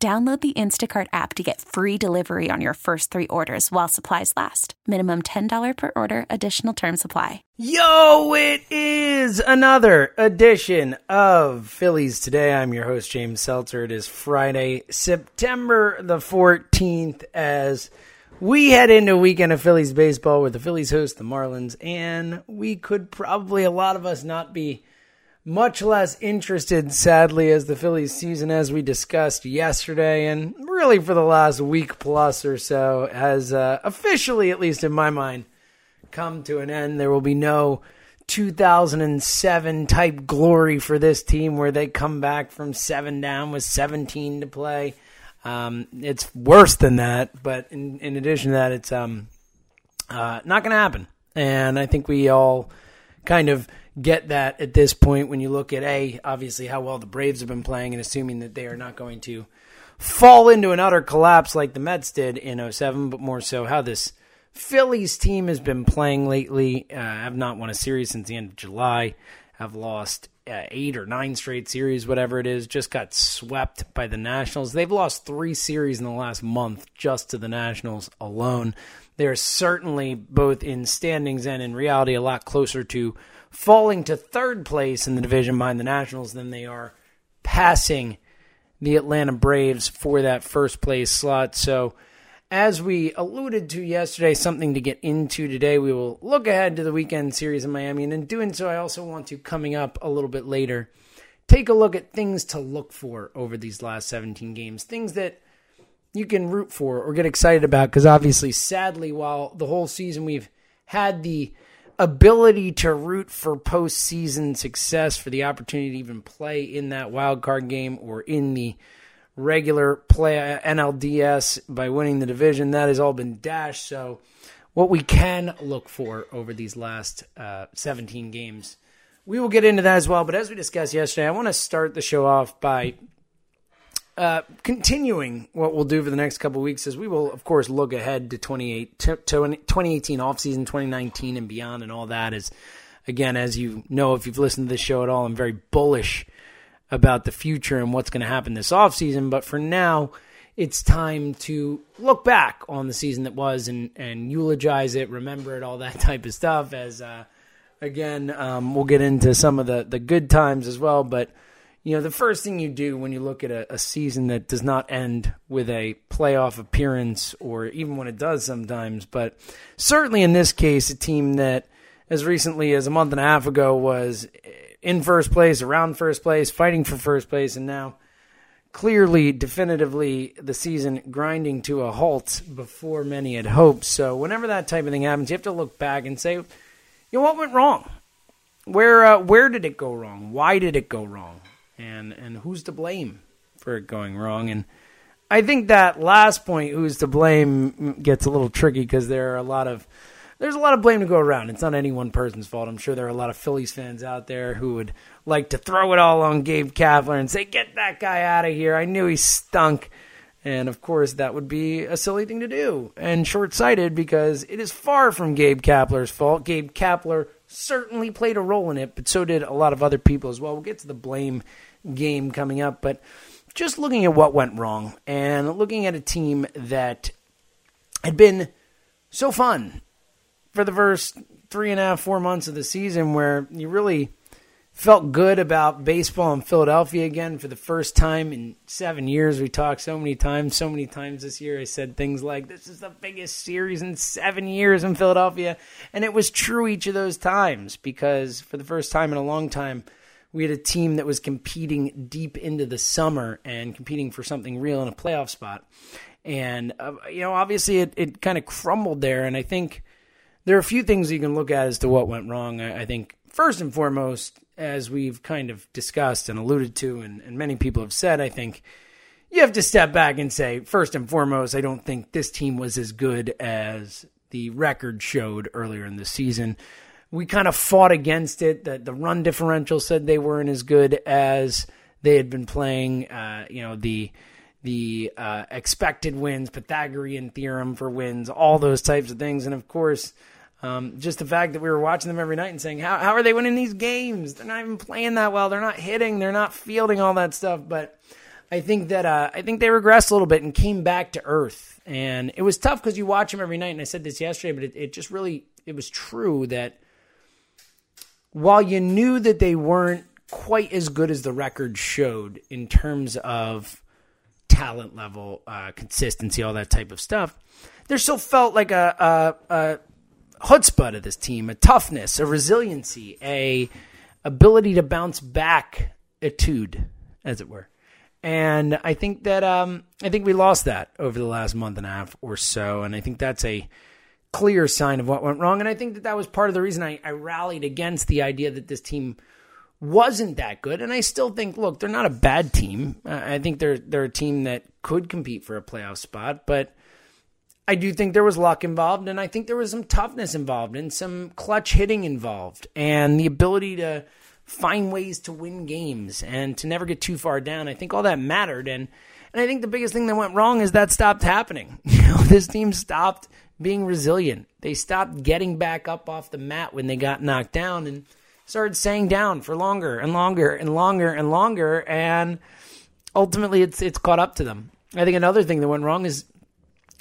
Download the Instacart app to get free delivery on your first three orders while supplies last. Minimum $10 per order, additional term supply. Yo, it is another edition of Phillies Today. I'm your host, James Seltzer. It is Friday, September the 14th, as we head into weekend of Phillies baseball where the Phillies host the Marlins, and we could probably, a lot of us, not be much less interested, sadly, as the Phillies season, as we discussed yesterday, and really for the last week plus or so, has uh, officially, at least in my mind, come to an end. There will be no 2007 type glory for this team where they come back from seven down with 17 to play. Um, it's worse than that, but in, in addition to that, it's um, uh, not going to happen. And I think we all kind of get that at this point when you look at a obviously how well the Braves have been playing and assuming that they are not going to fall into an utter collapse like the Mets did in 07, but more so how this Phillies team has been playing lately. Uh, have not won a series since the end of July. Have lost uh, eight or nine straight series, whatever it is. Just got swept by the Nationals. They've lost three series in the last month just to the Nationals alone. They're certainly both in standings and in reality a lot closer to falling to third place in the division behind the Nationals than they are passing the Atlanta Braves for that first place slot. So, as we alluded to yesterday, something to get into today, we will look ahead to the weekend series in Miami. And in doing so, I also want to, coming up a little bit later, take a look at things to look for over these last 17 games, things that you can root for or get excited about. Because obviously, sadly, while the whole season we've had the ability to root for postseason success, for the opportunity to even play in that wild card game or in the regular play NLDS by winning the division, that has all been dashed. So, what we can look for over these last uh, 17 games, we will get into that as well. But as we discussed yesterday, I want to start the show off by uh, continuing what we'll do for the next couple weeks is we will, of course, look ahead to 28, 2018 offseason, 2019 and beyond, and all that. Is again, as you know, if you've listened to this show at all, I'm very bullish about the future and what's going to happen this offseason. But for now, it's time to look back on the season that was and, and eulogize it, remember it, all that type of stuff. As uh, again, um, we'll get into some of the, the good times as well. But you know, the first thing you do when you look at a, a, season that does not end with a playoff appearance, or even when it does sometimes, but certainly in this case, a team that as recently as a month and a half ago was in first place, around first place, fighting for first place, and now clearly, definitively, the season grinding to a halt before many had hoped. So, whenever that type of thing happens, you have to look back and say, you know, what went wrong? Where uh, where did it go wrong? Why did it go wrong? And and who's to blame for it going wrong? And I think that last point, who's to blame, mm, gets a little tricky because there are a lot of there's a lot of blame to go around. It's not any one person's fault. I'm sure there are a lot of Phillies fans out there who would like to throw it all on Gabe Kapler and say, "Get that guy out of here! I knew he stunk." And of course, that would be a silly thing to do and short sighted because it is far from Gabe Kapler's fault. Gabe Kapler certainly played a role in it, but so did a lot of other people as well. We'll get to the blame game coming up. But just looking at what went wrong and looking at a team that had been so fun for the first three and a half, four months of the season, where you really felt good about baseball in Philadelphia again for the first time in seven years. We talked so many times, so many times this year. I said things like, This is the biggest series in seven years in Philadelphia. And it was true each of those times because for the first time in a long time, we had a team that was competing deep into the summer and competing for something real in a playoff spot. And, uh, you know, obviously it, it kind of crumbled there. And I think there are a few things you can look at as to what went wrong. I, I think, first and foremost, as we've kind of discussed and alluded to, and, and many people have said, I think you have to step back and say, first and foremost, I don't think this team was as good as the record showed earlier in the season. We kind of fought against it. That the run differential said they weren't as good as they had been playing. Uh, you know the the uh, expected wins, Pythagorean theorem for wins, all those types of things, and of course. Um, just the fact that we were watching them every night and saying, how, how are they winning these games? They're not even playing that well. They're not hitting. They're not fielding all that stuff. But I think that uh, I think they regressed a little bit and came back to earth. And it was tough because you watch them every night. And I said this yesterday, but it, it just really it was true that while you knew that they weren't quite as good as the record showed in terms of talent level, uh, consistency, all that type of stuff, there still felt like a, a, a chutzpah to this team, a toughness, a resiliency, a ability to bounce back, etude, as it were. And I think that um, I think we lost that over the last month and a half or so, and I think that's a clear sign of what went wrong. And I think that that was part of the reason I, I rallied against the idea that this team wasn't that good. And I still think, look, they're not a bad team. I think they're they're a team that could compete for a playoff spot, but I do think there was luck involved, and I think there was some toughness involved, and some clutch hitting involved, and the ability to find ways to win games and to never get too far down. I think all that mattered and and I think the biggest thing that went wrong is that stopped happening. You know, this team stopped being resilient. They stopped getting back up off the mat when they got knocked down and started staying down for longer and longer and longer and longer and ultimately it's it's caught up to them. I think another thing that went wrong is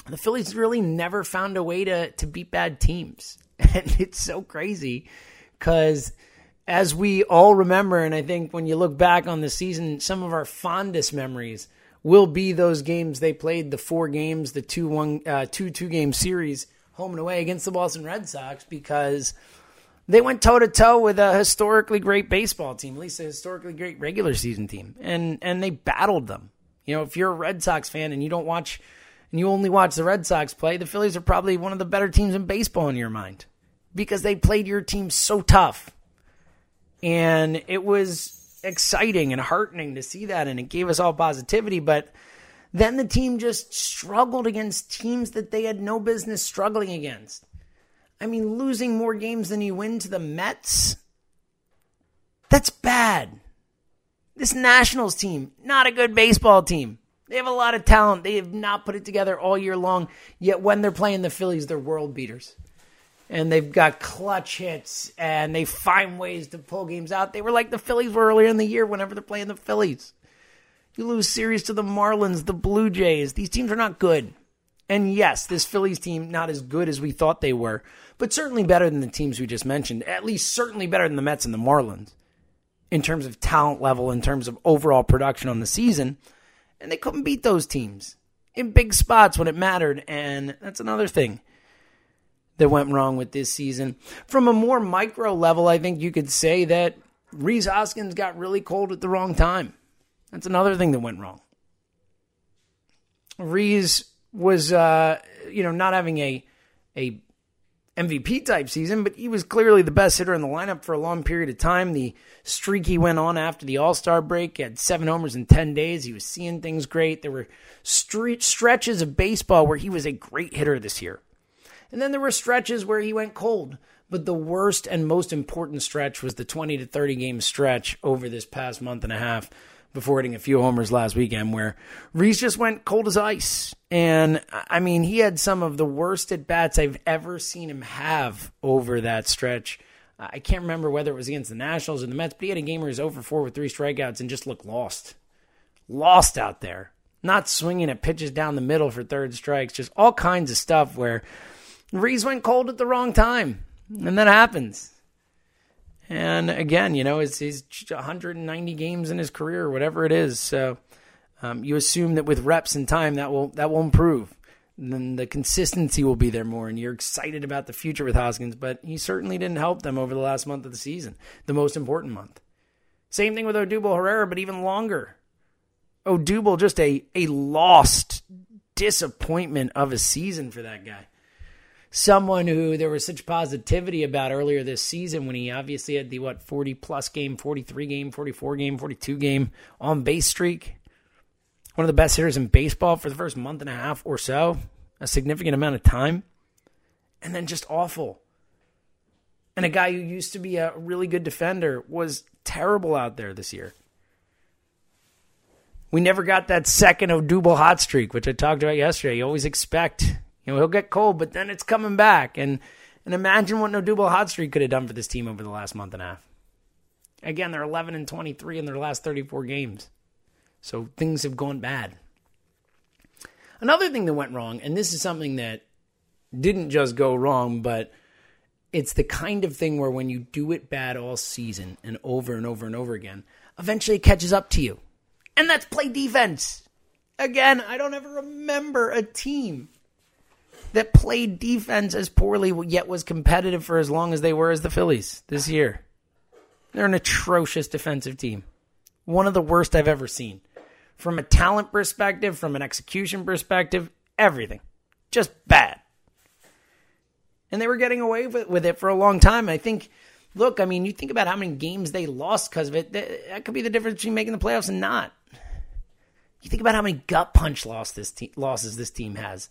the Phillies really never found a way to to beat bad teams. And it's so crazy cuz as we all remember, and I think when you look back on the season, some of our fondest memories will be those games they played the four games, the two one uh, two two game series home and away against the Boston Red Sox because they went toe to toe with a historically great baseball team, at least a historically great regular season team, and and they battled them. You know, if you're a Red Sox fan and you don't watch and you only watch the Red Sox play, the Phillies are probably one of the better teams in baseball in your mind because they played your team so tough and it was exciting and heartening to see that, and it gave us all positivity. But then the team just struggled against teams that they had no business struggling against. I mean, losing more games than you win to the Mets, that's bad. This Nationals team, not a good baseball team. They have a lot of talent. They have not put it together all year long. Yet when they're playing the Phillies, they're world beaters and they've got clutch hits and they find ways to pull games out. They were like the Phillies were earlier in the year whenever they're playing the Phillies. You lose series to the Marlins, the Blue Jays. These teams are not good. And yes, this Phillies team not as good as we thought they were, but certainly better than the teams we just mentioned. At least certainly better than the Mets and the Marlins in terms of talent level, in terms of overall production on the season. And they couldn't beat those teams in big spots when it mattered. And that's another thing that went wrong with this season. From a more micro level, I think you could say that Rhys Hoskins got really cold at the wrong time. That's another thing that went wrong. Rhys was, uh, you know, not having a a MVP type season, but he was clearly the best hitter in the lineup for a long period of time. The streak he went on after the All Star break he had seven homers in 10 days. He was seeing things great. There were street stretches of baseball where he was a great hitter this year. And then there were stretches where he went cold. But the worst and most important stretch was the 20 to 30 game stretch over this past month and a half before hitting a few homers last weekend where Rhys just went cold as ice. And I mean, he had some of the worst at bats I've ever seen him have over that stretch. I can't remember whether it was against the Nationals or the Mets, but he had a game where he was over 4 with three strikeouts and just looked lost. Lost out there. Not swinging at pitches down the middle for third strikes, just all kinds of stuff where Rhys went cold at the wrong time, and that happens. And again, you know, it's he's 190 games in his career, whatever it is. So um, you assume that with reps and time, that will that will improve. And then the consistency will be there more, and you're excited about the future with Hoskins. But he certainly didn't help them over the last month of the season, the most important month. Same thing with Odubel Herrera, but even longer. Odubel just a a lost disappointment of a season for that guy someone who there was such positivity about earlier this season when he obviously had the what 40 plus game, 43 game, 44 game, 42 game on base streak. one of the best hitters in baseball for the first month and a half or so, a significant amount of time, and then just awful. And a guy who used to be a really good defender was terrible out there this year. We never got that second Odubel hot streak, which I talked about yesterday. You always expect, you know, he'll get cold, but then it's coming back. And and imagine what Odubel hot streak could have done for this team over the last month and a half. Again, they're 11 and 23 in their last 34 games. So things have gone bad. Another thing that went wrong, and this is something that didn't just go wrong, but it's the kind of thing where when you do it bad all season and over and over and over again, eventually it catches up to you. And that's play defense. Again, I don't ever remember a team that played defense as poorly yet was competitive for as long as they were as the Phillies this year. They're an atrocious defensive team. One of the worst I've ever seen from a talent perspective, from an execution perspective, everything. Just bad. And they were getting away with, it for a long time. I think, look, I mean, you think about how many games they lost because of it. That, could be the difference between making the playoffs and not. You think about how many gut punch losses this team has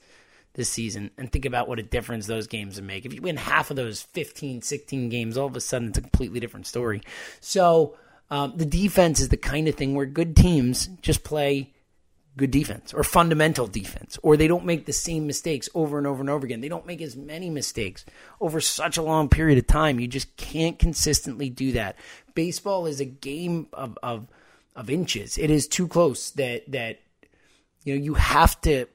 this season and think about what a difference those games would make. If you win half of those 15, 16 games, all of a sudden it's a completely different story. So, um, the defense is the kind of thing where good teams just play good defense or fundamental defense, or they don't make the same mistakes over and over and over again. They don't make as many mistakes over such a long period of time. You just can't consistently do that. Baseball is a game of, of, of inches. It is too close that, that, you know, you have to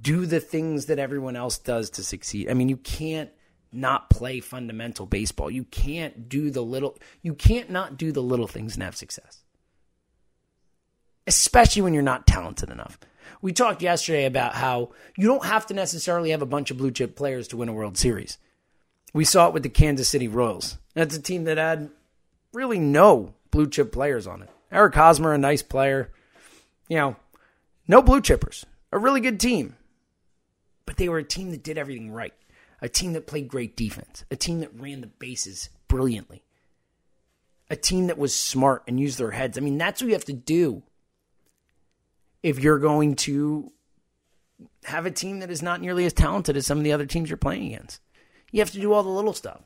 do the things that everyone else does to succeed. I mean, you can't not play fundamental baseball. You can't do the little you can't not do the little things and have success. Especially when you're not talented enough. We talked yesterday about how you don't have to necessarily have a bunch of blue chip players to win a World Series. We saw it with the Kansas City Royals. That's a team that had really no blue chip players on it. Eric Hosmer, a nice player. You know, no blue chippers. A really good team. But they were a team that did everything right a team that played great defense, a team that ran the bases brilliantly, a team that was smart and used their heads. I mean, that's what you have to do if you're going to have a team that is not nearly as talented as some of the other teams you're playing against. You have to do all the little stuff.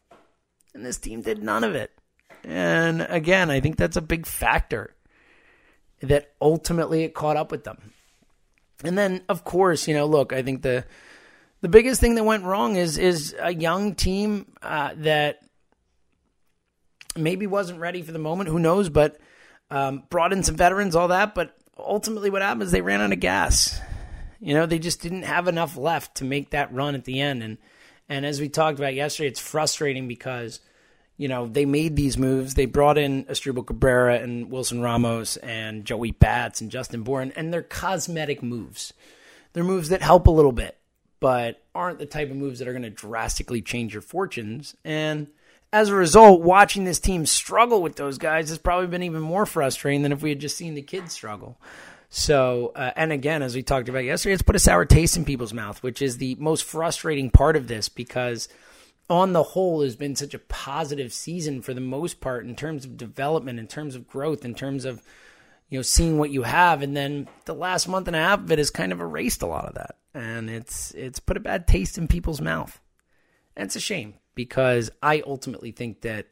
And this team did none of it. And again, I think that's a big factor that ultimately it caught up with them. And then, of course, you know, look, I think the the biggest thing that went wrong is is a young team uh, that maybe wasn't ready for the moment. Who knows? But um, brought in some veterans, all that. But ultimately, what happened is they ran out of gas. You know, they just didn't have enough left to make that run at the end. And and as we talked about yesterday, it's frustrating because you know they made these moves. They brought in Asdrubal Cabrera and Wilson Ramos and Joey Bats and Justin Bour, and they're cosmetic moves. They're moves that help a little bit but aren't the type of moves that are going to drastically change your fortunes. And as a result, watching this team struggle with those guys has probably been even more frustrating than if we had just seen the kids struggle. So, uh, and again, as we talked about yesterday, it's put a sour taste in people's mouth, which is the most frustrating part of this because, on the whole, has been such a positive season for the most part in terms of development, in terms of growth, in terms of you know seeing what you have, and then the last month and a half of it has kind of erased a lot of that and it's it's put a bad taste in people's mouth. And it's a shame because I ultimately think that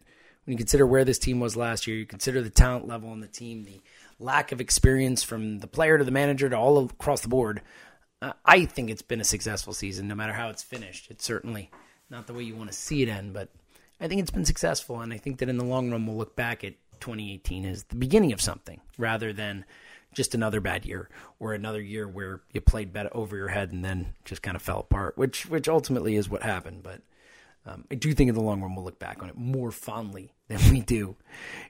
when you consider where this team was last year, you consider the talent level on the team, the lack of experience from the player to the manager to all across the board. Uh, I think it's been a successful season, no matter how it's finished. It's certainly not the way you want to see it end, but I think it's been successful, and I think that in the long run, we'll look back at 2018 as the beginning of something rather than just another bad year or another year where you played better over your head and then just kind of fell apart, which which ultimately is what happened. But um, I do think in the long run we'll look back on it more fondly than we do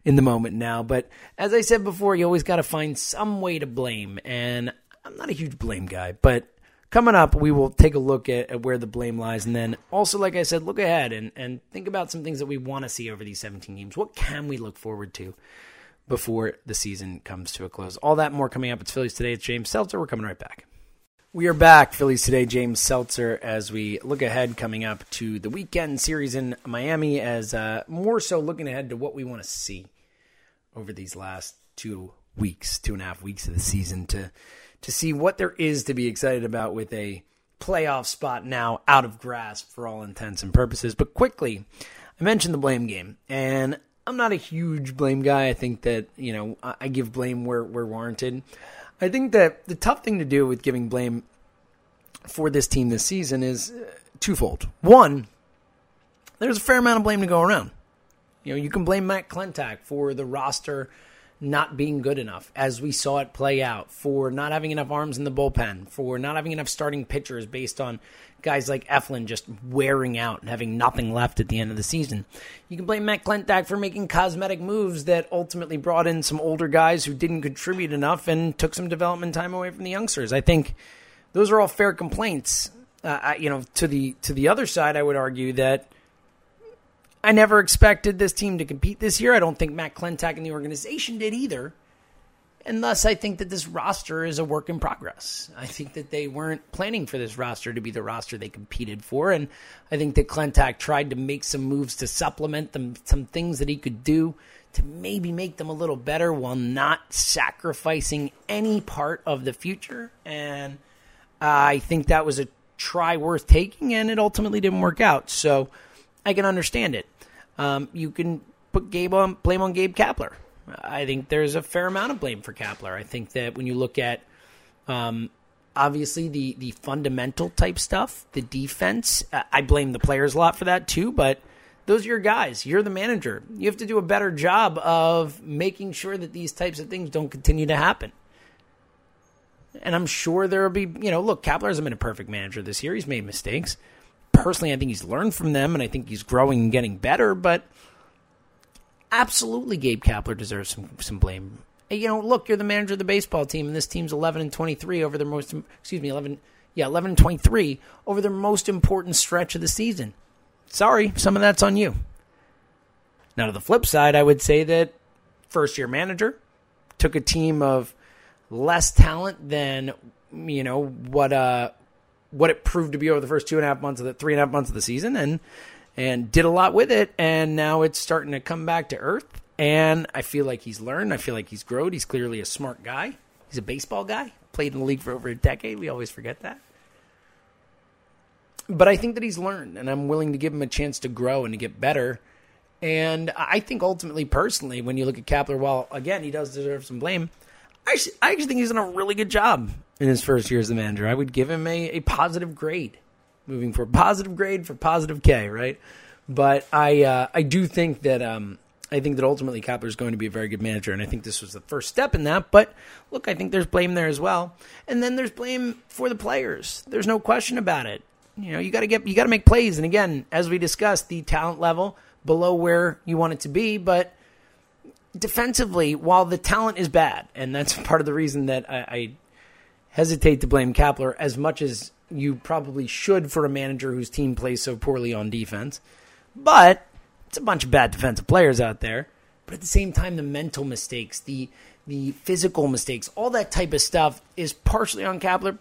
in the moment now. But as I said before, you always got to find some way to blame, and I'm not a huge blame guy, but. Coming up, we will take a look at, at where the blame lies, and then also, like I said, look ahead and, and think about some things that we want to see over these 17 games. What can we look forward to? Before the season comes to a close. All that more coming up. It's Phillies Today. It's James Seltzer. We're coming right back. We are back, Phillies Today, James Seltzer, as we look ahead coming up to the weekend series in Miami, as uh, more so looking ahead to what we want to see over these last two weeks, two and a half weeks of the season to to see what there is to be excited about with a playoff spot now out of grasp for all intents and purposes. But quickly, I mentioned the blame game, and I'm not a huge blame guy. I think that you know I give blame where where warranted. I think that the tough thing to do with giving blame for this team this season is uh, twofold. One, there's a fair amount of blame to go around. You know, you can blame Matt Klentak for the roster not being good enough, as we saw it play out, for not having enough arms in the bullpen, for not having enough starting pitchers based on guys like Eflin just wearing out and having nothing left at the end of the season. You can blame Matt Klentak for making cosmetic moves that ultimately brought in some older guys who didn't contribute enough and took some development time away from the youngsters. I think those are all fair complaints. Uh, I, you know, to the to the other side, I would argue that I never expected this team to compete this year. I don't think Matt Klentak and the organization did either. And thus, I think that this roster is a work in progress. I think that they weren't planning for this roster to be the roster they competed for. And I think that Klentak tried to make some moves to supplement them, some things that he could do to maybe make them a little better while not sacrificing any part of the future. And uh, I think that was a try worth taking, and it ultimately didn't work out. So, I can understand it. Um, you can put Gabe on blame on Gabe Kapler. I think there's a fair amount of blame for Kapler. I think that when you look at um, obviously the the fundamental type stuff, the defense, I blame the players a lot for that too. But those are your guys. You're the manager. You have to do a better job of making sure that these types of things don't continue to happen. And I'm sure there will be, you know, look, Kapler hasn't been a perfect manager this year. He's made mistakes personally, I think he's learned from them, and I think he's growing and getting better. But absolutely, Gabe Kapler deserves some some blame. You know, look, you're the manager of the baseball team, and this team's 11 and 23 over their most, excuse me, 11, yeah, 11 and 23 over their most important stretch of the season. Sorry, some of that's on you. Now, to the flip side, I would say that first year manager took a team of less talent than you know what uh what it proved to be over the first two and a half months of the three and a half months of the season and and did a lot with it and now it's starting to come back to earth and I feel like he's learned. I feel like he's grown. He's clearly a smart guy. He's a baseball guy. Played in the league for over a decade. We always forget that. But I think that he's learned, and I'm willing to give him a chance to grow and to get better. And I think ultimately, personally, when you look at Kapler, while again he does deserve some blame, I actually, I actually think he's done a really good job in his first year as the manager. I would give him a, a positive grade, moving for positive grade for positive K, right? But I uh, I do think that um, I think that ultimately Kapler is going to be a very good manager, and I think this was the first step in that. But look, I think there's blame there as well, and then there's blame for the players. There's no question about it. You know, you got to get you got to make plays, and again, as we discussed, the talent level below where you want it to be, but defensively, while the talent is bad, and that's part of the reason that I, I hesitate to blame Kapler as much as you probably should for a manager whose team plays so poorly on defense. But it's a bunch of bad defensive players out there. But at the same time, the mental mistakes, the the physical mistakes, all that type of stuff is partially on Kapler,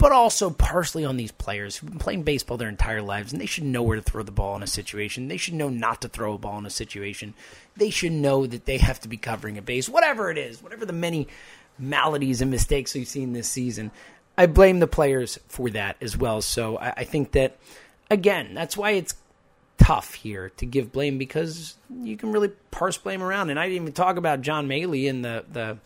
but also partially on these players who've been playing baseball their entire lives, and they should know where to throw the ball in a situation. They should know not to throw a ball in a situation. They should know that they have to be covering a base, whatever it is, whatever the many maladies and mistakes we've seen this season. I blame the players for that as well. So I, I think that, again, that's why it's tough here to give blame because you can really parse blame around. And I didn't even talk about John Mallee and the, the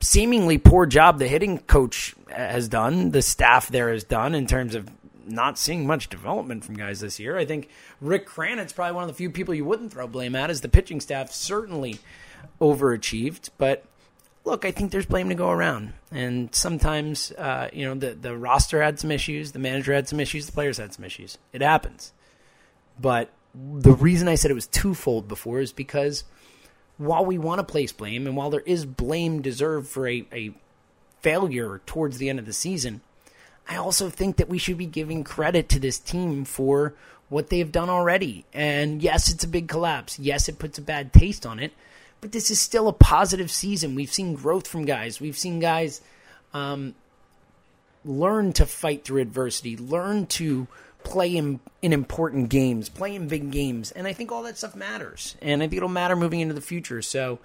seemingly poor job the hitting coach has done, the staff there has done in terms of not seeing much development from guys this year. I think Rick Kranitz probably one of the few people you wouldn't throw blame at, as the pitching staff certainly overachieved. But look, I think there's blame to go around, and sometimes uh, you know the the roster had some issues, the manager had some issues, the players had some issues. It happens. But the reason I said it was twofold before is because while we want to place blame and while there is blame deserved for a, a failure towards the end of the season, I also think that we should be giving credit to this team for what they have done already. And yes, it's a big collapse. Yes, it puts a bad taste on it, but this is still a positive season. We've seen growth from guys. We've seen guys um, learn to fight through adversity, learn to play in, in important games, play in big games. And I think all that stuff matters. And I think it'll matter moving into the future. So,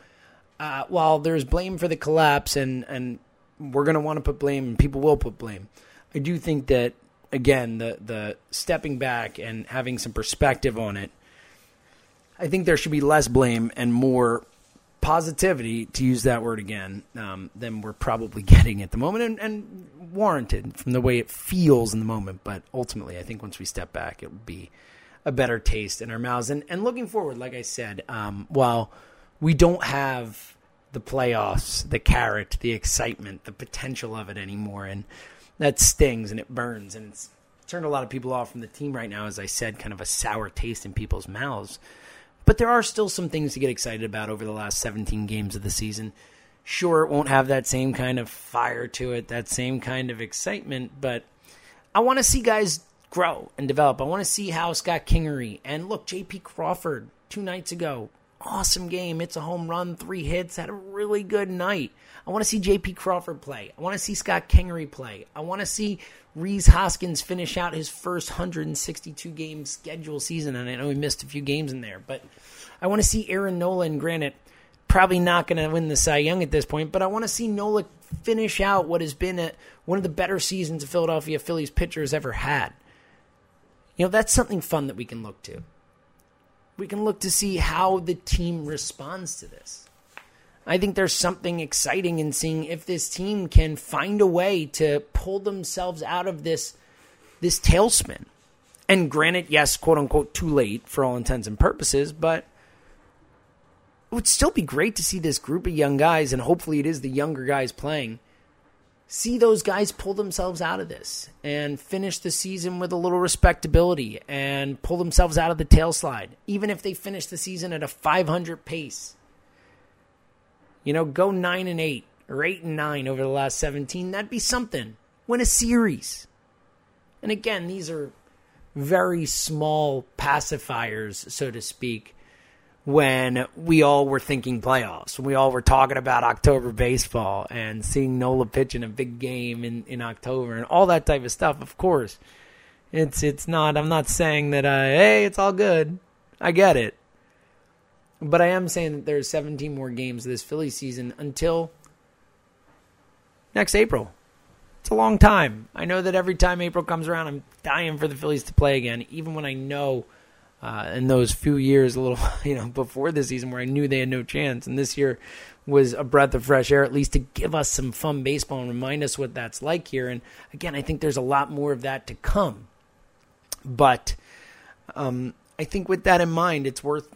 uh, while there's blame for the collapse, and and we're going to want to put blame, and people will put blame. I do think that again, the the stepping back and having some perspective on it. I think there should be less blame and more positivity, to use that word again, um, than we're probably getting at the moment, and, and, warranted from the way it feels in the moment. But ultimately, I think once we step back, it will be a better taste in our mouths. And, and looking forward, like I said, um, while we don't have the playoffs, the carrot, the excitement, the potential of it anymore, and that stings and it burns and it's turned a lot of people off from the team right now. As I said, kind of a sour taste in people's mouths. But there are still some things to get excited about over the last 17 games of the season. Sure, it won't have that same kind of fire to it, that same kind of excitement, but I want to see guys grow and develop. I want to see how Scott Kingery and look, JP Crawford two nights ago, awesome game. It's a home run, three hits, had a really good night. I want to see JP Crawford play. I want to see Scott Kingery play. I want to see Rhys Hoskins finish out his first 162 game schedule season. And I know he missed a few games in there, but I want to see Aaron Nola. Granted, probably not going to win the Cy Young at this point, but I want to see Nola finish out what has been a, one of the better seasons a Philadelphia Phillies pitcher has ever had. You know, that's something fun that we can look to. We can look to see how the team responds to this. I think there's something exciting in seeing if this team can find a way to pull themselves out of this this tailspin. And granted, yes, quote unquote, too late for all intents and purposes, but it would still be great to see this group of young guys, and hopefully it is the younger guys playing, see those guys pull themselves out of this and finish the season with a little respectability and pull themselves out of the tail slide, even if they finish the season at a 500 pace you know, go nine and eight or eight and nine over the last 17. That'd be something. Win a series. And again, these are very small pacifiers, so to speak, when we all were thinking playoffs. When we all were talking about October baseball and seeing Nola pitch in a big game in, in October and all that type of stuff, of course. It's it's not I'm not saying that uh, hey, it's all good. I get it. But I am saying that there's 17 more games this Philly season until next April. It's a long time. I know that every time April comes around, I'm dying for the Phillies to play again, even when I know uh, in those few years, a little you know before the season, where I knew they had no chance, and this year was a breath of fresh air, at least to give us some fun baseball and remind us what that's like here. And again, I think there's a lot more of that to come. But um, I think with that in mind, it's worth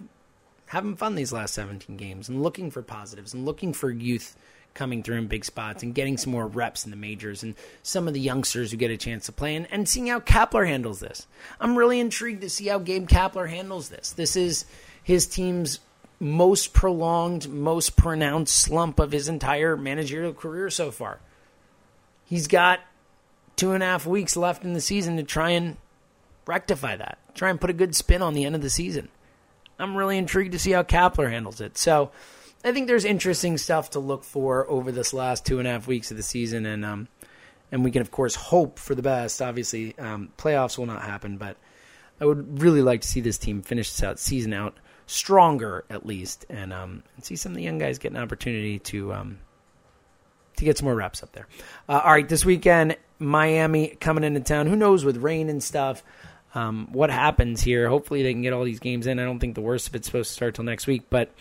having fun these last 17 games and looking for positives and looking for youth coming through in big spots and getting some more reps in the majors and some of the youngsters who get a chance to play and, and seeing how Kapler handles this. I'm really intrigued to see how Gabe Kapler handles this. This is his team's most prolonged, most pronounced slump of his entire managerial career so far. He's got two and a half weeks left in the season to try and rectify that, try and put a good spin on the end of the season. I'm really intrigued to see how Kapler handles it. So I think there's interesting stuff to look for over this last two and a half weeks of the season, and um, and we can of course hope for the best. Obviously, um, playoffs will not happen, but I would really like to see this team finish this out season out stronger at least, and um, and see some of the young guys get an opportunity to um, to get some more reps up there. Uh, all right, this weekend Miami coming into town. Who knows with rain and stuff um, what happens here. Hopefully, they can get all these games in. I don't think the worst of it's supposed to start till next week. But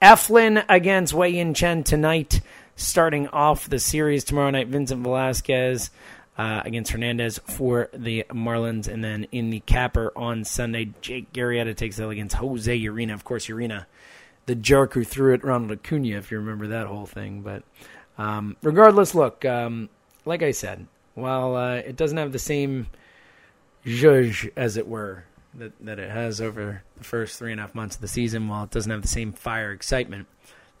Eflin against Wei Yin Chen tonight, starting off the series tomorrow night. Vincent Velasquez uh, against Hernandez for the Marlins, and then in the capper on Sunday, Jake Arrieta takes it against Jose Urena. Of course, Urena, the jerk who threw at Ronald Acuna, if you remember that whole thing. But um, regardless, look, um, like I said, while uh, it doesn't have the same zhuzh, as it were, that, that it has over the first three and a half months of the season, while it doesn't have the same fire excitement,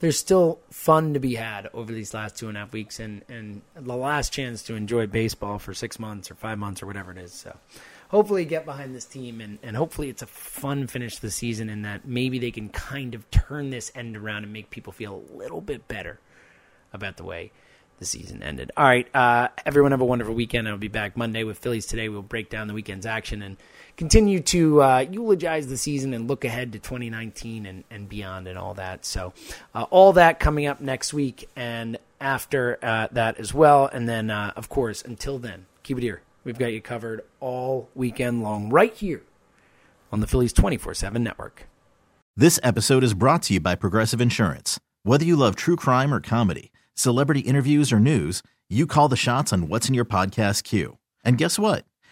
there's still fun to be had over these last two and a half weeks and, and the last chance to enjoy baseball for six months or five months or whatever it is. So hopefully get behind this team and, and hopefully it's a fun finish to the season and that maybe they can kind of turn this end around and make people feel a little bit better about the way the season ended. All right, uh, everyone have a wonderful weekend. I'll be back Monday with Phillies today. We'll break down the weekend's action and continue to uh, eulogize the season and look ahead to 2019 and, and beyond and all that. So, uh, all that coming up next week and after uh, that as well. And then, uh, of course, until then, keep it here. We've got you covered all weekend long right here on the Phillies 24 7 network. This episode is brought to you by Progressive Insurance. Whether you love true crime or comedy, celebrity interviews or news, you call the shots on what's in your podcast queue. And guess what?